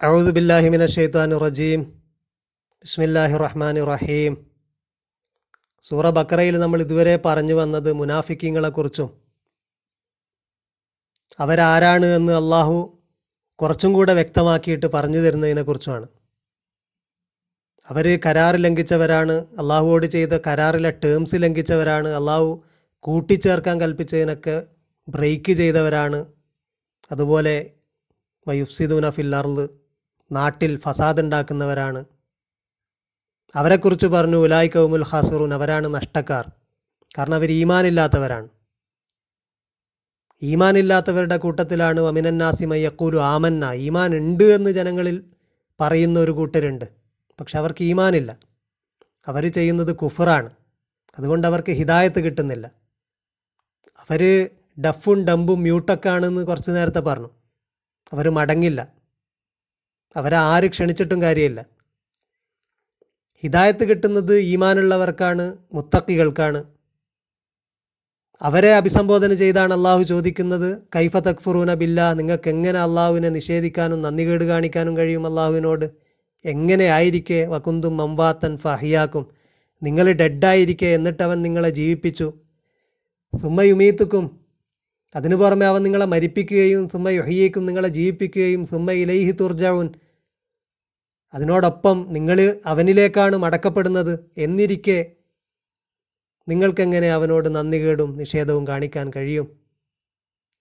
അഊദ് ബില്ലാഹി മിന ഷെയ്ത്താൻ റജീം ബിസ്മില്ലാഹി റഹ്മാൻ റഹീം സൂറ ബക്കറയിൽ നമ്മൾ ഇതുവരെ പറഞ്ഞു വന്നത് മുനാഫിക്കിങ്ങളെക്കുറിച്ചും അവരാരാണ് എന്ന് അള്ളാഹു കുറച്ചും കൂടെ വ്യക്തമാക്കിയിട്ട് പറഞ്ഞു തരുന്നതിനെക്കുറിച്ചുമാണ്. അവർ കരാർ ലംഘിച്ചവരാണ് അള്ളാഹുവോട് ചെയ്ത കരാറിലെ ടേംസ് ലംഘിച്ചവരാണ് അള്ളാഹു കൂട്ടിച്ചേർക്കാൻ കൽപ്പിച്ചതിനൊക്കെ ബ്രേക്ക് ചെയ്തവരാണ്. അതുപോലെ വയുഫ്സിദൂന ഫില്ലാറിൽ നാട്ടിൽ ഫസാദ് ഉണ്ടാക്കുന്നവരാണ് അവരെക്കുറിച്ച് പറഞ്ഞു ഉലായ് കൗമുൽ ഹാസറൂൻ അവരാണ് നഷ്ടക്കാർ. കാരണം അവർ ഈമാനില്ലാത്തവരാണ്. ഈമാനില്ലാത്തവരുടെ കൂട്ടത്തിലാണ് വമിനന്നാസി യക്കൂരു ആമന്ന. ഈമാൻ ഉണ്ട് എന്ന് ജനങ്ങളിൽ പറയുന്ന ഒരു കൂട്ടരുണ്ട്. പക്ഷെ അവർക്ക് ഈമാനില്ല. അവർ ചെയ്യുന്നത് കുഫറാണ്. അതുകൊണ്ട് അവർക്ക് ഹിദായത്ത് കിട്ടുന്നില്ല. അവർ ഡഫും ഡമ്പും മ്യൂട്ടൊക്കെ ആണെന്ന് കുറച്ച് നേരത്തെ പറഞ്ഞു. അവർ മടങ്ങില്ല. അവരെ ആര് ക്ഷണിച്ചിട്ടും കാര്യമില്ല. ഹിദായത്ത് കിട്ടുന്നത് ഈമാനുള്ളവർക്കാണ് മുത്തക്കികൾക്കാണ്. അവരെ അഭിസംബോധന ചെയ്താണ് അള്ളാഹു ചോദിക്കുന്നത് കൈഫ തക്ഫുറൂന ബില്ല? നിങ്ങൾക്ക് എങ്ങനെ അള്ളാഹുവിനെ നിഷേധിക്കാനും നന്ദികേട് കാണിക്കാനും കഴിയും അള്ളാഹുവിനോട്? എങ്ങനെ ആയിരിക്കെ? വകുന്തും മംവാത്തൻ ഫഹിയാക്കും. നിങ്ങൾ ഡെഡായിരിക്കെ എന്നിട്ട് അവൻ നിങ്ങളെ ജീവിപ്പിച്ചു. സുമ്മ യുമീത്തുക്കും. അതിനു പുറമെ അവൻ നിങ്ങളെ മരിപ്പിക്കുകയും സുമ്മ യുഹയ്യേക്കും നിങ്ങളെ ജീവിപ്പിക്കുകയും സുമ്മ ഇലൈഹി തുർജാവുൻ അതിനോടൊപ്പം നിങ്ങൾ അവനിലേക്കാണ് മടക്കപ്പെടുന്നത് എന്നിരിക്കെ നിങ്ങൾക്കെങ്ങനെ അവനോട് നന്ദികേടും നിഷേധവും കാണിക്കാൻ കഴിയും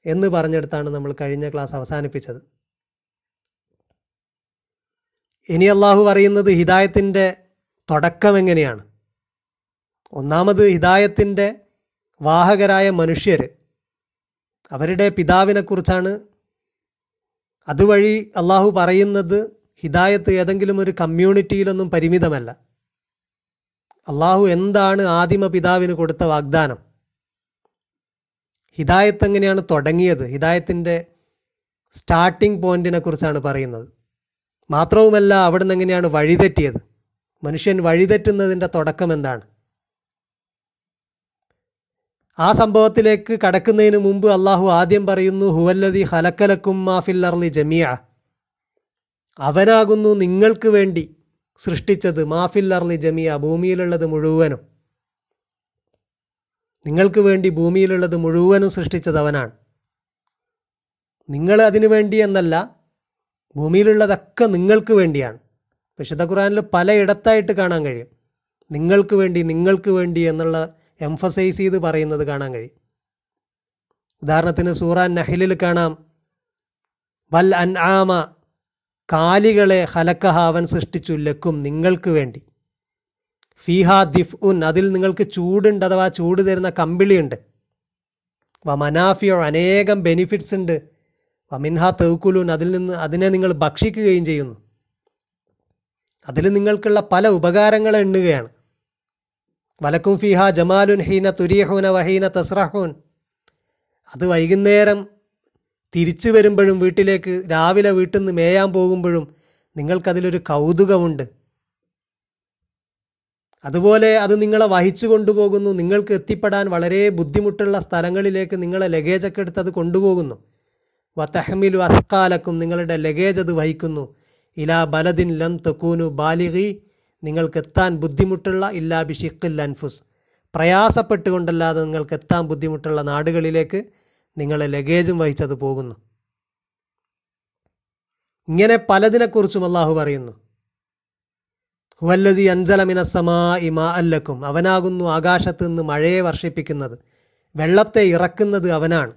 എന്ന് പറഞ്ഞെടുത്താണ് നമ്മൾ കഴിഞ്ഞ ക്ലാസ് അവസാനിപ്പിച്ചത്. ഇനി അള്ളാഹു പറയുന്നത് ഹിദായത്തിന്റെ തുടക്കം എങ്ങനെയാണ്? ഒന്നാമത് ഹിദായത്തിന്റെ വാഹകരായ മനുഷ്യർ അവരുടെ പിതാവിനെക്കുറിച്ചാണ് അതുവഴി അള്ളാഹു പറയുന്നത് ഹിദായത്ത് ഏതെങ്കിലും ഒരു കമ്മ്യൂണിറ്റിയിലൊന്നും പരിമിതമല്ല. അള്ളാഹു എന്താണ് ആദിമ പിതാവിന് കൊടുത്ത വാഗ്ദാനം? ഹിദായത്ത് എങ്ങനെയാണ് തുടങ്ങിയത്? ഹിദായത്തിന്റെ സ്റ്റാർട്ടിംഗ് പോയിന്റിനെ കുറിച്ചാണ് പറയുന്നത്. മാത്രവുമല്ല അവിടുന്ന് എങ്ങനെയാണ് വഴിതെറ്റിയത്? മനുഷ്യൻ വഴിതെറ്റുന്നതിന്റെ തുടക്കം എന്താണ്? ആ സംഭവത്തിലേക്ക് കടക്കുന്നതിന് മുമ്പ് അള്ളാഹു ആദ്യം പറയുന്നു ഹുവല്ലതി ഹലക്കലക്കും മാഫിൽ അർലി ജമിയ അവനാകുന്നു നിങ്ങൾക്ക് വേണ്ടി സൃഷ്ടിച്ചത് മാഫിൽ അർലി ജമിയ ഭൂമിയിലുള്ളത് മുഴുവനും. നിങ്ങൾക്ക് വേണ്ടി ഭൂമിയിലുള്ളത് മുഴുവനും സൃഷ്ടിച്ചത് അവനാണ്. നിങ്ങൾ അതിനു വേണ്ടി എന്നല്ല ഭൂമിയിലുള്ളതൊക്കെ നിങ്ങൾക്ക് വേണ്ടിയാണ്. വിശുദ്ധ ഖുറാനിൽ പലയിടത്തായിട്ട് കാണാൻ കഴിയും. നിങ്ങൾക്ക് വേണ്ടി നിങ്ങൾക്ക് വേണ്ടി എന്നുള്ള എംഫസൈസ് ചെയ്ത് പറയുന്നത് കാണാൻ കഴിയും. ഉദാഹരണത്തിന് സൂറാൻ നഹിലിൽ കാണാം വൽ അൻ ആമ കാലികളെ ഹലക്കഹാവൻ സൃഷ്ടിച്ചു ലക്കും നിങ്ങൾക്ക് വേണ്ടി. ഫീഹ ദിഫ് ഉൻ അതിൽ നിങ്ങൾക്ക് ചൂടുണ്ട് അഥവാ ചൂട് തരുന്ന കമ്പിളിയുണ്ട്. വ മനാഫിയോ അനേകം ബെനിഫിറ്റ്സ് ഉണ്ട്. വ മിൻഹ തേക്കുലൂൻ അതിൽ നിന്ന് അതിനെ നിങ്ങൾ ഭക്ഷിക്കുകയും ചെയ്യുന്നു. അതിൽ നിങ്ങൾക്കുള്ള പല ഉപകാരങ്ങൾ എണ്ണുകയാണ്. വലക്കും ഫിഹ ജമാലുൻ ഹീന തുരിയഹൂന വഹീന തസ്രഹൂൻ അത് വൈകുന്നേരം തിരിച്ചു വരുമ്പോഴും വീട്ടിലേക്ക് രാവിലെ വീട്ടിൽ നിന്ന് മേയാൻ പോകുമ്പോഴും നിങ്ങൾക്കതിലൊരു കൗതുകമുണ്ട്. അതുപോലെ അത് നിങ്ങളെ വഹിച്ചു കൊണ്ടുപോകുന്നു. നിങ്ങൾക്ക് എത്തിപ്പെടാൻ വളരെ ബുദ്ധിമുട്ടുള്ള സ്ഥലങ്ങളിലേക്ക് നിങ്ങളെ ലഗേജൊക്കെ എടുത്ത് അത് കൊണ്ടുപോകുന്നു. വത്തഹമിലു അസ്കാലക്കും നിങ്ങളുടെ ലഗേജ് അത് വഹിക്കുന്നു. ഇലാ ബലദിൻ ലം തൊക്കൂനു ബാലിഗി നിങ്ങൾക്ക് എത്താൻ ബുദ്ധിമുട്ടുള്ള ഇല്ലാ ബിഷിഖിൽ അൻഫുസ്. പ്രയാസപ്പെട്ടുകൊണ്ടല്ലാതെ നിങ്ങൾക്ക് എത്താൻ ബുദ്ധിമുട്ടുള്ള നാടുകളിലേക്ക് നിങ്ങളെ ലഗേജും വഹിച്ചത് പോകുന്നു. ഇങ്ങനെ പലതിനെക്കുറിച്ചും അള്ളാഹു പറയുന്നു. ഹുവല്ലതി അഞ്ചലമിനസമാ ഇമാ അല്ലക്കും അവനാകുന്നു ആകാശത്ത് നിന്ന് മഴയെ വർഷിപ്പിക്കുന്നത്. വെള്ളത്തെ ഇറക്കുന്നത് അവനാണ്.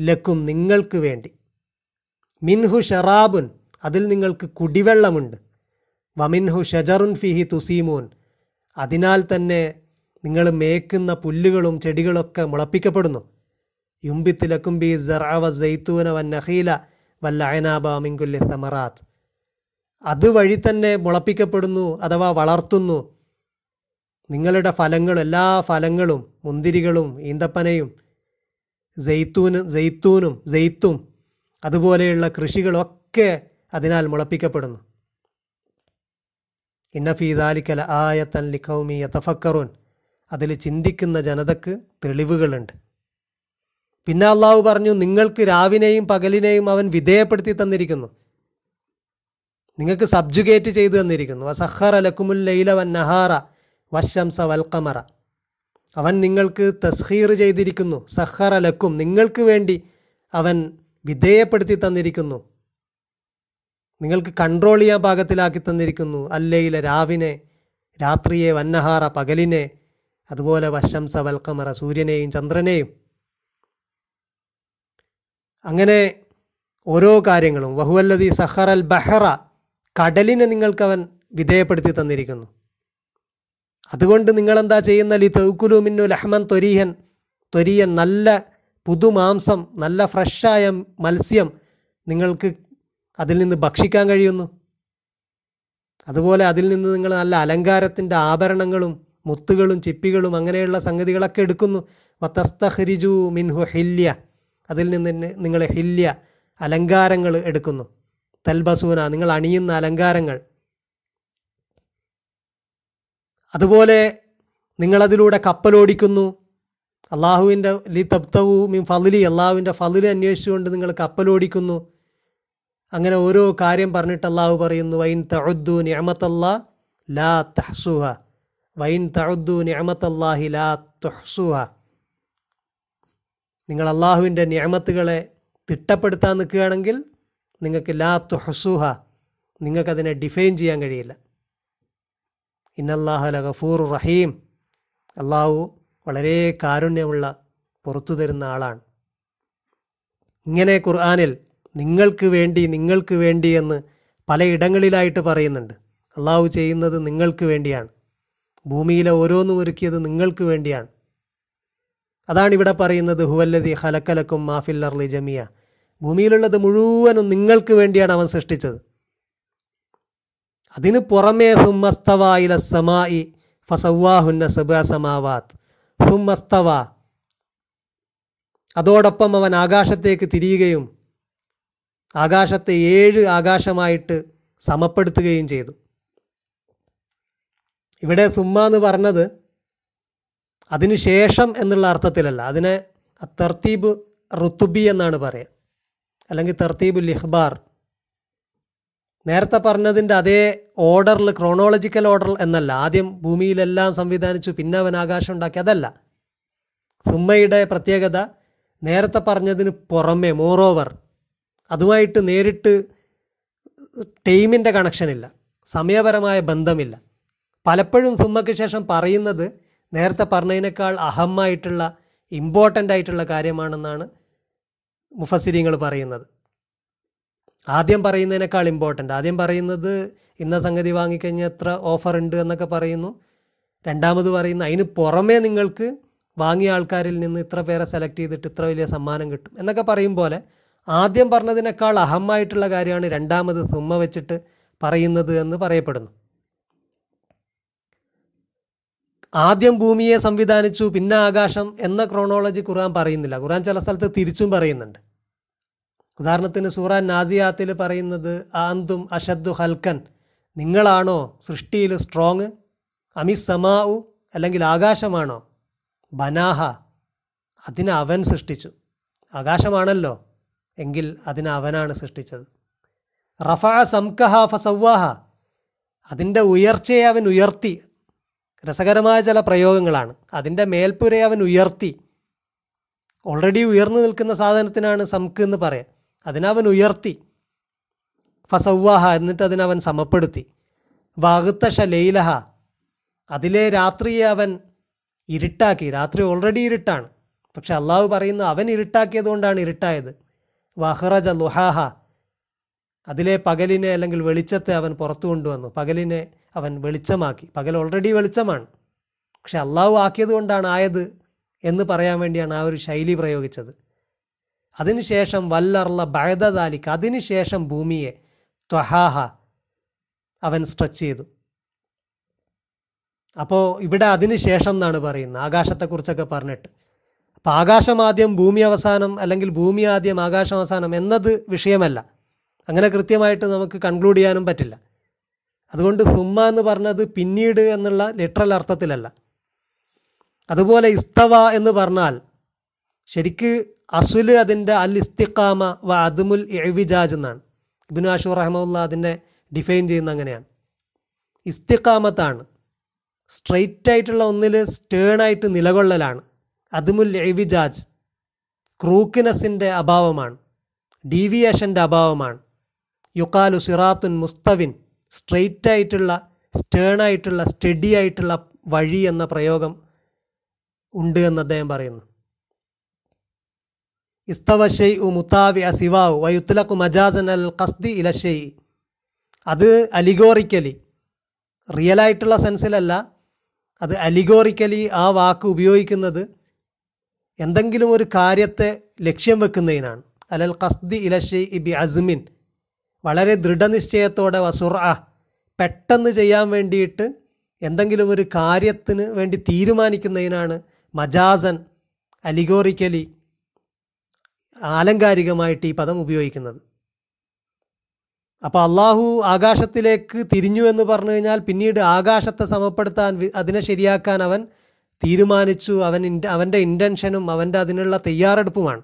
ലക്കും നിങ്ങൾക്ക് വേണ്ടി. മിൻഹു ഷറാബുൻ അതിൽ നിങ്ങൾക്ക് കുടിവെള്ളമുണ്ട്. വമിൻഹു ഷജറുൻ ഫിഹി തുസീമൂൻ. അതിനാൽ തന്നെ നിങ്ങൾ മേക്കുന്ന പുല്ലുകളും ചെടികളൊക്കെ മുളപ്പിക്കപ്പെടുന്നു. യുംബിത്ത് ലക്കുംബി സറവ സൈത്തൂന വൻ നഹീല വല്ല അയനാബ മിങ്കുല്യ സമറാത്ത് അതുവഴി തന്നെ മുളപ്പിക്കപ്പെടുന്നു അഥവാ വളർത്തുന്നു. നിങ്ങളുടെ ഫലങ്ങൾ എല്ലാ ഫലങ്ങളും മുന്തിരികളും ഈന്തപ്പനയും ജെയ്ത്തൂന് ജെയ്ത്തൂനും ജെയ്ത്തും അതുപോലെയുള്ള കൃഷികളൊക്കെ അതിനാൽ മുളപ്പിക്കപ്പെടുന്നു. ഇന്നഫീദാലിക്കല ആയത്തൻ ലിഖൗമി യതഫക്കറുൻ. അതിൽ ചിന്തിക്കുന്ന ജനതക്ക് തെളിവുകളുണ്ട്. പിന്നെ അള്ളാഹു പറഞ്ഞു നിങ്ങൾക്ക് രാവിനെയും പകലിനെയും അവൻ വിധേയപ്പെടുത്തി തന്നിരിക്കുന്നു. നിങ്ങൾക്ക് സബ്ജുഗേറ്റ് ചെയ്തു തന്നിരിക്കുന്നു. വസഹറ ലക്കുമുൽ ലൈല വൻ നഹാറ വശംസ വൽക്കമറ അവൻ നിങ്ങൾക്ക് തസ്ഹീർ ചെയ്തിരിക്കുന്നു. സഹറ ലക്കും നിങ്ങൾക്ക് വേണ്ടി അവൻ വിധേയപ്പെടുത്തി തന്നിരിക്കുന്നു. നിങ്ങൾക്ക് കൺട്രോൾ ചെയ്യാൻ പാകത്തിലാക്കി തന്നിരിക്കുന്നു. അല്ലയിലെ രാവിനെ രാത്രിയെ വന്നഹാറ പകലിനെ അതുപോലെ വശംസ വൽക്കമറ സൂര്യനെയും ചന്ദ്രനെയും. അങ്ങനെ ഓരോ കാര്യങ്ങളും വഹുവല്ലതി സഹറൽ ബഹറ കടലിനെ നിങ്ങൾക്കവൻ വിധേയപ്പെടുത്തി തന്നിരിക്കുന്നു. അതുകൊണ്ട് നിങ്ങളെന്താ ചെയ്യുന്ന? ലി തൗക്കുലു മിന്നു ലഹ്മൻ ത്വരീഹൻ ത്വരീയൻ നല്ല പുതുമാംസം നല്ല ഫ്രഷായ മത്സ്യം നിങ്ങൾക്ക് അതിൽ നിന്ന് ഭക്ഷിക്കാൻ കഴിയുന്നു. അതുപോലെ അതിൽ നിന്ന് നിങ്ങൾ നല്ല അലങ്കാരത്തിന്റെ ആഭരണങ്ങളും മുത്തുകളും ചിപ്പികളും അങ്ങനെയുള്ള സംഗതികളൊക്കെ എടുക്കുന്നു. വത്തസ്തഹരിജു മിൻഹു ഹില്യ. അതിൽ നിന്ന് തന്നെ നിങ്ങളെ ഹില്യ അലങ്കാരങ്ങൾ എടുക്കുന്നു. തൽബസൂന നിങ്ങൾ അണിയുന്ന അലങ്കാരങ്ങൾ. അതുപോലെ നിങ്ങളതിലൂടെ കപ്പലോടിക്കുന്നു അള്ളാഹുവിന്റെ ലി തബ്തവു മിൻ ഫലിലി അള്ളാഹുവിന്റെ ഫലിൽ അന്വേഷിച്ചുകൊണ്ട് നിങ്ങൾ കപ്പലോടിക്കുന്നു അങ്ങനെ ഓരോ കാര്യം പറഞ്ഞിട്ട് അള്ളാഹു പറയുന്നു വൈൻ തഴുദ്ദു നിഅമത്തല്ലാ ലാ തഹ്സുഹ. വൈൻ തഴുദ്ദു നിഅമത്തല്ലാഹി ലാ തുഹ്സുഹ. നിങ്ങൾ അള്ളാഹുവിന്റെ നിയമത്തുകളെ തിട്ടപ്പെടുത്താൻ നിൽക്കുകയാണെങ്കിൽ നിങ്ങൾക്ക് ലാ ഹസൂഹ നിങ്ങൾക്കതിനെ ഡിഫൈൻ ചെയ്യാൻ കഴിയില്ല. ഇന്നല്ലാഹ ഗഫൂർ റഹീം. അള്ളാഹു വളരെ കാരുണ്യമുള്ള പുറത്തു തരുന്ന ആളാണ്. ഇങ്ങനെ ഖുർആാനിൽ നിങ്ങൾക്ക് വേണ്ടി നിങ്ങൾക്ക് വേണ്ടി എന്ന് പലയിടങ്ങളിലായിട്ട് പറയുന്നുണ്ട്. അള്ളാഹു ചെയ്യുന്നത് നിങ്ങൾക്ക് വേണ്ടിയാണ്. ഭൂമിയിലെ ഓരോന്നും ഒരുക്കിയത് നിങ്ങൾക്ക് വേണ്ടിയാണ്. അതാണ് ഇവിടെ പറയുന്നത് ഹുവല്ലതി ഹലക്കലക്കും മാഫിൽ അർലി ജമിയ ഭൂമിയിലുള്ളത് മുഴുവനും നിങ്ങൾക്ക് വേണ്ടിയാണ് അവൻ സൃഷ്ടിച്ചത്. അതിന് പുറമേ ഹുമ്മസ്തവായില സമായി ഫസവാഹുന്ന സബ ഹുമ്മസ്തവ അതോടൊപ്പം അവൻ ആകാശത്തേക്ക് തിരിയുകയും ആകാശത്തെ ഏഴ് ആകാശമായിട്ട് സമപ്പെടുത്തുകയും ചെയ്തു. ഇവിടെ സുമ്മ എന്ന് പറഞ്ഞത് അതിന് ശേഷം എന്നുള്ള അർത്ഥത്തിലല്ല. അതിനെ തർത്തീബ് റുത്തുബി എന്നാണ് പറയുക അല്ലെങ്കിൽ തർത്തീബ് ലിഹ്ബാർ നേരത്തെ പറഞ്ഞതിന്റെ അതേ ഓർഡറിൽ ക്രോണോളജിക്കൽ ഓർഡർ എന്നല്ല. ആദ്യം ഭൂമിയിലെല്ലാം സംവിധാനിച്ചു പിന്നെ അവൻ ആകാശം ഉണ്ടാക്കി. അതല്ല. സുമ്മയുടെ പ്രത്യേകത നേരത്തെ പറഞ്ഞതിന് പുറമേ മോറോവർ അതുമായിട്ട് നേരിട്ട് ടൈമിന്റെ കണക്ഷനില്ല സമയപരമായ ബന്ധമില്ല. പലപ്പോഴും സുമ്മയ്ക്ക് ശേഷം പറയുന്നത് നേരത്തെ പറഞ്ഞതിനേക്കാൾ അഹമ്മായിട്ടുള്ള ഇമ്പോർട്ടന്റ് ആയിട്ടുള്ള കാര്യമാണെന്നാണ് മുഫസിരിങ്ങൾ പറയുന്നത്. ആദ്യം പറയുന്നതിനേക്കാൾ ഇമ്പോർട്ടന്റ് ആദ്യം പറയുന്നത് ഇന്ന സംഗതി വാങ്ങിക്കഴിഞ്ഞാൽ എത്ര ഓഫർ ഉണ്ട് എന്നൊക്കെ പറയുന്നു. രണ്ടാമത് പറയുന്നു അതിന് പുറമേ നിങ്ങൾക്ക് വാങ്ങിയ ആൾക്കാരിൽ നിന്ന് ഇത്ര പേരെ സെലക്ട് ചെയ്തിട്ട് ഇത്ര വലിയ സമ്മാനം കിട്ടും എന്നൊക്കെ പറയും പോലെ ആദ്യം പറഞ്ഞതിനേക്കാൾ അഹമ്മായിട്ടുള്ള കാര്യമാണ് രണ്ടാമത് സുമ്മ വെച്ചിട്ട് പറയുന്നത് എന്ന് പറയപ്പെടുന്നു. ആദ്യം ഭൂമിയെ സംവിധാനിച്ചു പിന്നെ ആകാശം എന്ന ക്രോണോളജി ഖുർആൻ പറയുന്നില്ല. ഖുർആൻ ചില സ്ഥലത്ത് തിരിച്ചും പറയുന്നുണ്ട്. ഉദാഹരണത്തിന് സൂറാൻ നാസിയാത്തിൽ പറയുന്നത് ആന്തും അഷദ്ദു ഹൽക്കൻ നിങ്ങളാണോ സൃഷ്ടിയിൽ സ്ട്രോങ് അമിസ് സമാഉ അല്ലെങ്കിൽ ആകാശമാണോ? ബനാഹ അതിനെ അവൻ സൃഷ്ടിച്ചു. ആകാശമാണല്ലോ എങ്കിൽ അതിനെ അവനാണ് സൃഷ്ടിച്ചത്. റഫ സംകഹ ഫസവാഹ അതിന്റെ ഉയർച്ചയെ അവൻ ഉയർത്തി. രസകരമായ ചില പ്രയോഗങ്ങളാണ്. അതിന്റെ മേൽപ്പുരയെ അവൻ ഉയർത്തി. ഓൾറെഡി ഉയർന്നു നിൽക്കുന്ന സാധനത്തിനാണ് സംക്ക് എന്ന് പറയാം. അതിനവൻ ഉയർത്തി. ഫസൗവാഹ എന്നിട്ട് അതിനവൻ സമപ്പെടുത്തി. വാഹുത്തഷ ലൈലഹ അതിലെ രാത്രിയെ അവൻ ഇരുട്ടാക്കി. രാത്രി ഓൾറെഡി ഇരുട്ടാണ്. പക്ഷെ അള്ളാഹു പറയുന്നു അവൻ ഇരുട്ടാക്കിയത് കൊണ്ടാണ് ഇരുട്ടായത്. വഹ്റജ ലുഹാഹ. അതിലെ പകലിനെ അല്ലെങ്കിൽ വെളിച്ചത്തെ അവൻ പുറത്തു കൊണ്ടുവന്നു. പകലിനെ അവൻ വെളിച്ചമാക്കി. പകൽ ഓൾറെഡി വെളിച്ചമാണ്. പക്ഷെ അള്ളാഹു ആക്കിയത് കൊണ്ടാണ് ആയത് എന്ന് പറയാൻ വേണ്ടിയാണ് ആ ഒരു ശൈലി പ്രയോഗിച്ചത്. അതിനുശേഷം വല്ലർല ബഴദാലിക്ക് അതിനുശേഷം ഭൂമിയെ ത്വഹാഹ അവൻ സ്ട്രെച്ച് ചെയ്തു. അപ്പോൾ ഇവിടെ അതിന് ശേഷം എന്നാണ് പറയുന്നത്. ആകാശത്തെക്കുറിച്ചൊക്കെ പറഞ്ഞിട്ട്. അപ്പോൾ ആകാശം ആദ്യം ഭൂമി അവസാനം അല്ലെങ്കിൽ ഭൂമി ആദ്യം ആകാശം അവസാനം എന്നത് വിഷയമല്ല. അങ്ങനെ കൃത്യമായിട്ട് നമുക്ക് കൺക്ലൂഡ് ചെയ്യാനും പറ്റില്ല. അതുകൊണ്ട് സുമ്മ എന്ന് പറഞ്ഞത് പിന്നീട് എന്നുള്ള ലിറ്ററൽ അർത്ഥത്തിലല്ല. അതുപോലെ ഇസ്തവ എന്ന് പറഞ്ഞാൽ ശരിക്ക് അസുൽ അതിന്റെ അൽ ഇസ്തിഖാമ വ അദ്മുൽ എവിജാജ് എന്നാണ്. ഇബിനു ആഷൂർ റഹമുല്ല അതിന്റെ ഡിഫൈൻ ചെയ്യുന്ന അങ്ങനെയാണ്. ഇസ്തിഖാമത്താണ്. സ്ട്രെയിറ്റ് ആയിട്ടുള്ള ഒന്നിൽ സ്റ്റേണായിട്ട് നിലകൊള്ളലാണ്. അതുമുൽ എവിജാജ് ക്രൂക്കിനെസ്സിന്റെ അഭാവമാണ്. ഡീവിയേഷന്റെ അഭാവമാണ്. യുക്കാലു സിറാത്തുൻ മുസ്തവിൻ സ്ട്രെയിറ്റ് ആയിട്ടുള്ള സ്റ്റേൺ ആയിട്ടുള്ള സ്റ്റഡി ആയിട്ടുള്ള വഴി എന്ന പ്രയോഗം ഉണ്ട് എന്ന് അദ്ദേഹം പറയുന്നു. ഇസ്തവ ഷെയ് ഉ മുത്താവി അസിവാവ് വയുത്തലക്കു മജാസൻ അൽ കസ്തി ഇല ഷെയ് അത് അലിഗോറിക്കലി റിയലായിട്ടുള്ള സെൻസിലല്ല അത് അലിഗോറിക്കലി ആ വാക്ക് ഉപയോഗിക്കുന്നത് എന്തെങ്കിലും ഒരു കാര്യത്തെ ലക്ഷ്യം വെക്കുന്നതിനാണ്. അലൽ ഖസ്ദി ഷെയ് ബി അസ്മിൻ. വളരെ ദൃഢനിശ്ചയത്തോടെ വസുറ പെട്ടെന്ന് ചെയ്യാൻ വേണ്ടിയിട്ട് എന്തെങ്കിലും ഒരു കാര്യത്തിന് വേണ്ടി തീരുമാനിക്കുന്നതിനാണ് മജാസൻ അലിഗോറിക്കലി ആലങ്കാരികമായിട്ട് ഈ പദം ഉപയോഗിക്കുന്നത്. അപ്പോൾ അള്ളാഹു ആകാശത്തിലേക്ക് തിരിഞ്ഞു എന്ന് പറഞ്ഞു കഴിഞ്ഞാൽ പിന്നീട് ആകാശത്തെ സമപ്പെടുത്താൻ അതിനെ ശരിയാക്കാൻ അവൻ തീരുമാനിച്ചു. അവൻ അവന്റെ ഇന്റൻഷനും അവന്റെ അതിനുള്ള തയ്യാറെടുപ്പുമാണ്.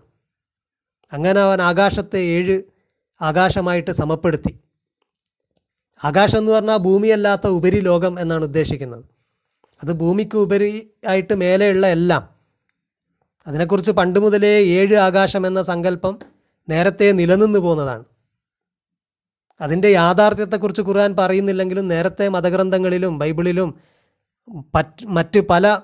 അങ്ങനെ അവൻ ആകാശത്തെ ഏഴ് ആകാശമായിട്ട് സമപ്പെടുത്തി. ആകാശം എന്ന് പറഞ്ഞാൽ ഭൂമിയല്ലാത്ത ഉപരി ലോകം എന്നാണ് ഉദ്ദേശിക്കുന്നത്. അത് ഭൂമിക്ക് ഉപരി ആയിട്ട് മേലെയുള്ള എല്ലാം. അതിനെക്കുറിച്ച് പണ്ട് മുതലേ ഏഴ് ആകാശം എന്ന സങ്കല്പം നേരത്തെ നിലനിന്ന് പോകുന്നതാണ് അതിന്റെ യാഥാർത്ഥ്യത്തെക്കുറിച്ച് ഖുർആൻ പറയുന്നില്ലെങ്കിലും നേരത്തെ മതഗ്രന്ഥങ്ങളിലും ബൈബിളിലും മറ്റ് പല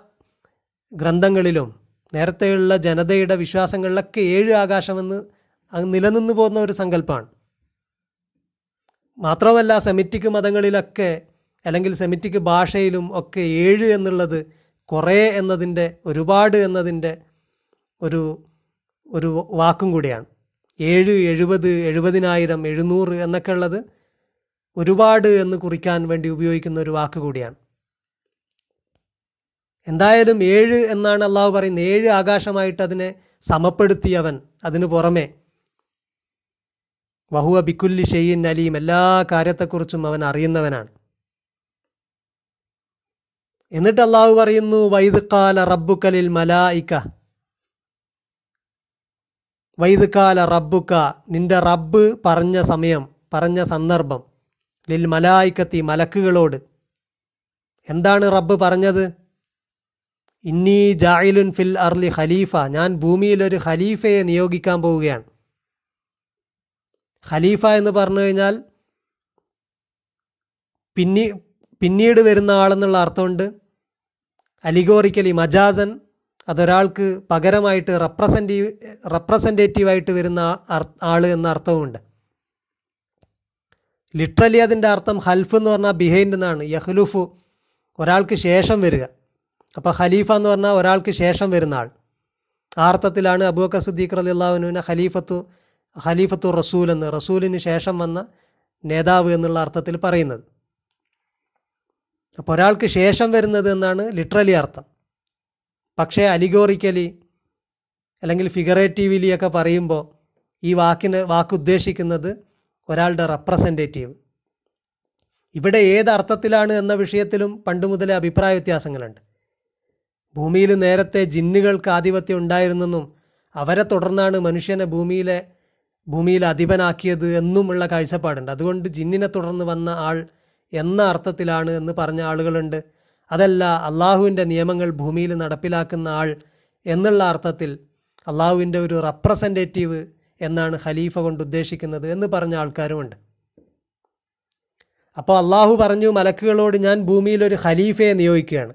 ഗ്രന്ഥങ്ങളിലും നേരത്തെയുള്ള ജനതയുടെ വിശ്വാസങ്ങളിലൊക്കെ ഏഴ് ആകാശമെന്ന് അത് നിലനിന്നു പോകുന്ന ഒരു സങ്കല്പമാണ്. മാത്രമല്ല സെമിറ്റിക് മതങ്ങളിലൊക്കെ അല്ലെങ്കിൽ സെമിറ്റിക് ഭാഷയിലും ഒക്കെ ഏഴ് എന്നുള്ളത് കുറേ എന്നതിന്റെ ഒരുപാട് എന്നതിന്റെ ഒരു ഒരു വാക്കും കൂടിയാണ്. ഏഴ് എഴുപത് എഴുപതിനായിരം എഴുന്നൂറ് എന്നൊക്കെ ഉള്ളത് ഒരുപാട് എന്ന് കുറിക്കാൻ വേണ്ടി ഉപയോഗിക്കുന്ന ഒരു വാക്ക് കൂടിയാണ്. എന്തായാലും ഏഴ് എന്നാണ് അള്ളാഹു പറയുന്നത്. ഏഴ് ആകാശമായിട്ട് അതിനെ സമപ്പെടുത്തിയവൻ അതിനു പുറമെ വഹുവ ബിക്കുല്ലി ഷെയ്യിൻ അലീം. എല്ലാ കാര്യത്തെക്കുറിച്ചും അവൻ അറിയുന്നവനാണ്. എന്നിട്ട് അള്ളാഹു പറയുന്നു വൈദ്കാല റബ്ബുക്കലിൽ മലായിക്ക വൈദ്കാല റബ്ബുക്ക നിന്റെ റബ്ബ് പറഞ്ഞ സമയം പറഞ്ഞ സന്ദർഭം ലിൽ മലായിക്കത്തി മലക്കുകളോട്. എന്താണ് റബ്ബ് പറഞ്ഞത്? ഇന്നി ജായിലുൻ ഫിൽ അർലി ഖലീഫ. ഞാൻ ഭൂമിയിൽ ഒരു ഖലീഫയെ നിയോഗിക്കാൻ പോവുകയാണ്. ഖലീഫ എന്ന് പറഞ്ഞു കഴിഞ്ഞാൽ പിന്നി പിന്നീട് വരുന്ന ആളെന്നുള്ള അർത്ഥമുണ്ട്. അലിഗോറിക്കലി മജാസൻ അതൊരാൾക്ക് പകരമായിട്ട് റെപ്രസെന്റീവ് റെപ്രസെന്റേറ്റീവായിട്ട് വരുന്ന ആൾ എന്ന അർത്ഥവുമുണ്ട്. ലിറ്ററലി അതിന്റെ അർത്ഥം ഹൽഫ് എന്ന് പറഞ്ഞാൽ ബിഹൈൻഡ് എന്നാണ്. യഹ്ലുഫു ഒരാൾക്ക് ശേഷം വരിക. അപ്പോൾ ഖലീഫ എന്ന് പറഞ്ഞാൽ ഒരാൾക്ക് ശേഷം വരുന്ന ആൾ. ആ അർത്ഥത്തിലാണ് അബൂബക്കർ സിദ്ദീഖ് അലി അള്ളാഹുവിനെ ഖലീഫത്തു ഖലീഫത്തു റസൂൽ എന്ന് റസൂലിന് ശേഷം വന്ന നേതാവ് എന്നുള്ള അർത്ഥത്തിൽ പറയുന്നത്. അപ്പോൾ ഒരാൾക്ക് ശേഷം വരുന്നത് എന്നാണ് ലിറ്ററലി അർത്ഥം. പക്ഷേ അലിഗോറിക്കലി അല്ലെങ്കിൽ ഫിഗറേറ്റീവ്ലി ഒക്കെ പറയുമ്പോൾ ഈ വാക്കിന് വാക്കുദ്ദേശിക്കുന്നത് ഒരാളുടെ റെപ്രസെന്റേറ്റീവ്. ഇവിടെ ഏത് അർത്ഥത്തിലാണ് എന്ന വിഷയത്തിലും പണ്ട് മുതലേ അഭിപ്രായ വ്യത്യാസങ്ങളുണ്ട്. ഭൂമിയിൽ നേരത്തെ ജിന്നുകൾക്ക് ആധിപത്യം ഉണ്ടായിരുന്നെന്നും അവരെ തുടർന്നാണ് മനുഷ്യനെ ഭൂമിയിലെ ഭൂമിയിൽ അധിപനാക്കിയത് എന്നുമുള്ള കാഴ്ചപ്പാടുണ്ട്. അതുകൊണ്ട് ജിന്നിനെ തുടർന്ന് വന്ന ആൾ എന്ന അർത്ഥത്തിലാണ് എന്ന് പറഞ്ഞ ആളുകളുണ്ട്. അതല്ല അള്ളാഹുവിന്റെ നിയമങ്ങൾ ഭൂമിയിൽ നടപ്പിലാക്കുന്ന ആൾ എന്നുള്ള അർത്ഥത്തിൽ അള്ളാഹുവിന്റെ ഒരു റെപ്രസെന്റേറ്റീവ് എന്നാണ് ഖലീഫ കൊണ്ട് ഉദ്ദേശിക്കുന്നത് എന്ന് പറഞ്ഞ ആൾക്കാരുമുണ്ട്. അപ്പോൾ അള്ളാഹു പറഞ്ഞു മലക്കുകളോട് ഞാൻ ഭൂമിയിൽ ഒരു ഖലീഫയെ നിയോഗിക്കുകയാണ്.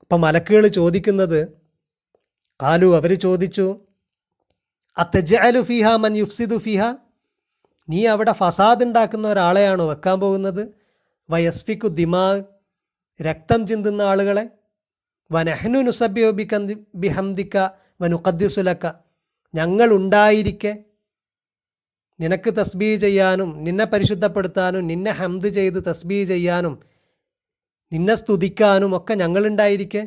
അപ്പോൾ മലക്കുകൾ ചോദിക്കുന്നത് കാലു അവർ ചോദിച്ചു അത്തജഅലു ഫിഹ മൻ യുഫ്സിദു ഫിഹ. നീ അവിടെ ഫസാദ് ഉണ്ടാക്കുന്ന ഒരാളെയാണോ വെക്കാൻ പോകുന്നത്? വയസ്ഫിക്കു ദിമാ രക്തം ചിന്തുന്ന ആളുകളെ. വനഹ്നു നുസബ്യോ ബിക്കന്തി ബിഹംദിക്ക വനുഖദ്ദിസുലക്ക ഞങ്ങൾ ഉണ്ടായിരിക്കെ. നിനക്ക് തസ്ബീ ചെയ്യാനും നിന്നെ പരിശുദ്ധപ്പെടുത്താനും നിന്നെ ഹംദ് ചെയ്ത് തസ്ബീ ചെയ്യാനും നിന്നെ സ്തുതിക്കാനും ഒക്കെ ഞങ്ങളുണ്ടായിരിക്കെ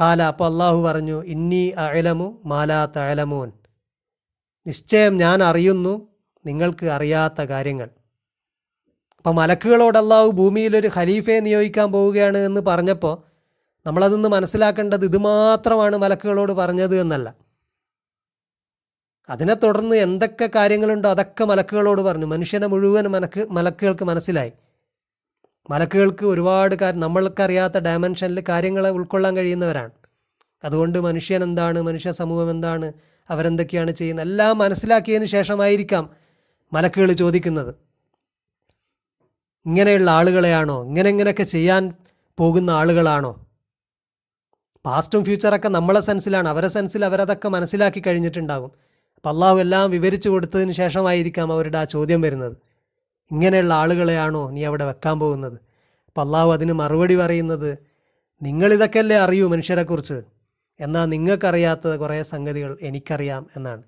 കാല അപ്പോൾ അള്ളാഹു പറഞ്ഞു ഇന്നി അയലമു മാലാ തയലമോൻ നിശ്ചയം ഞാൻ അറിയുന്നു നിങ്ങൾക്ക് അറിയാത്ത കാര്യങ്ങൾ. അപ്പോൾ മലക്കുകളോട് അള്ളാഹു ഭൂമിയിലൊരു ഖലീഫയെ നിയോഗിക്കാൻ പോവുകയാണ് എന്ന് പറഞ്ഞപ്പോൾ നമ്മളതൊന്ന് മനസ്സിലാക്കേണ്ടത് ഇത് മാത്രമാണ് മലക്കുകളോട് പറഞ്ഞത് എന്നല്ല. അതിനെ തുടർന്ന് എന്തൊക്കെ കാര്യങ്ങളുണ്ടോ അതൊക്കെ മലക്കുകളോട് പറഞ്ഞു. മനുഷ്യനെ മുഴുവൻ മലക്ക് മലക്കുകൾക്ക് മനസ്സിലായി. മലക്കുകൾക്ക് ഒരുപാട് കാര്യം നമ്മൾക്കറിയാത്ത ഡയമെൻഷനിൽ കാര്യങ്ങളെ ഉൾക്കൊള്ളാൻ കഴിയുന്നവരാണ്. അതുകൊണ്ട് മനുഷ്യൻ എന്താണ്? മനുഷ്യ സമൂഹം എന്താണ്? അവരെന്തൊക്കെയാണ് ചെയ്യുന്നത്? എല്ലാം മനസ്സിലാക്കിയതിന് ശേഷമായിരിക്കാം മലക്കുകൾ ചോദിക്കുന്നത്. ഇങ്ങനെയുള്ള ആളുകളെയാണോ? ഇങ്ങനെ ഇങ്ങനെയൊക്കെ ചെയ്യാൻ പോകുന്ന ആളുകളാണോ? പാസ്റ്റും ഫ്യൂച്ചറൊക്കെ നമ്മളെ സെൻസിലാണ് അവരെ സെൻസിൽ അവരതൊക്കെ മനസ്സിലാക്കി കഴിഞ്ഞിട്ടുണ്ടാകും. അപ്പം അള്ളാഹു എല്ലാം വിവരിച്ചു കൊടുത്തതിന് ശേഷമായിരിക്കാം അവരുടെ ആ ചോദ്യം വരുന്നത്. ഇങ്ങനെയുള്ള ആളുകളെയാണോ നീ അവിടെ വെക്കാൻ പോകുന്നത്? അപ്പം അള്ളാഹു അതിന് മറുപടി പറയുന്നത് നിങ്ങളിതൊക്കെയല്ലേ അറിയൂ മനുഷ്യരെക്കുറിച്ച്? എന്നാൽ നിങ്ങൾക്കറിയാത്ത കുറേ സംഗതികൾ എനിക്കറിയാം എന്നാണ്.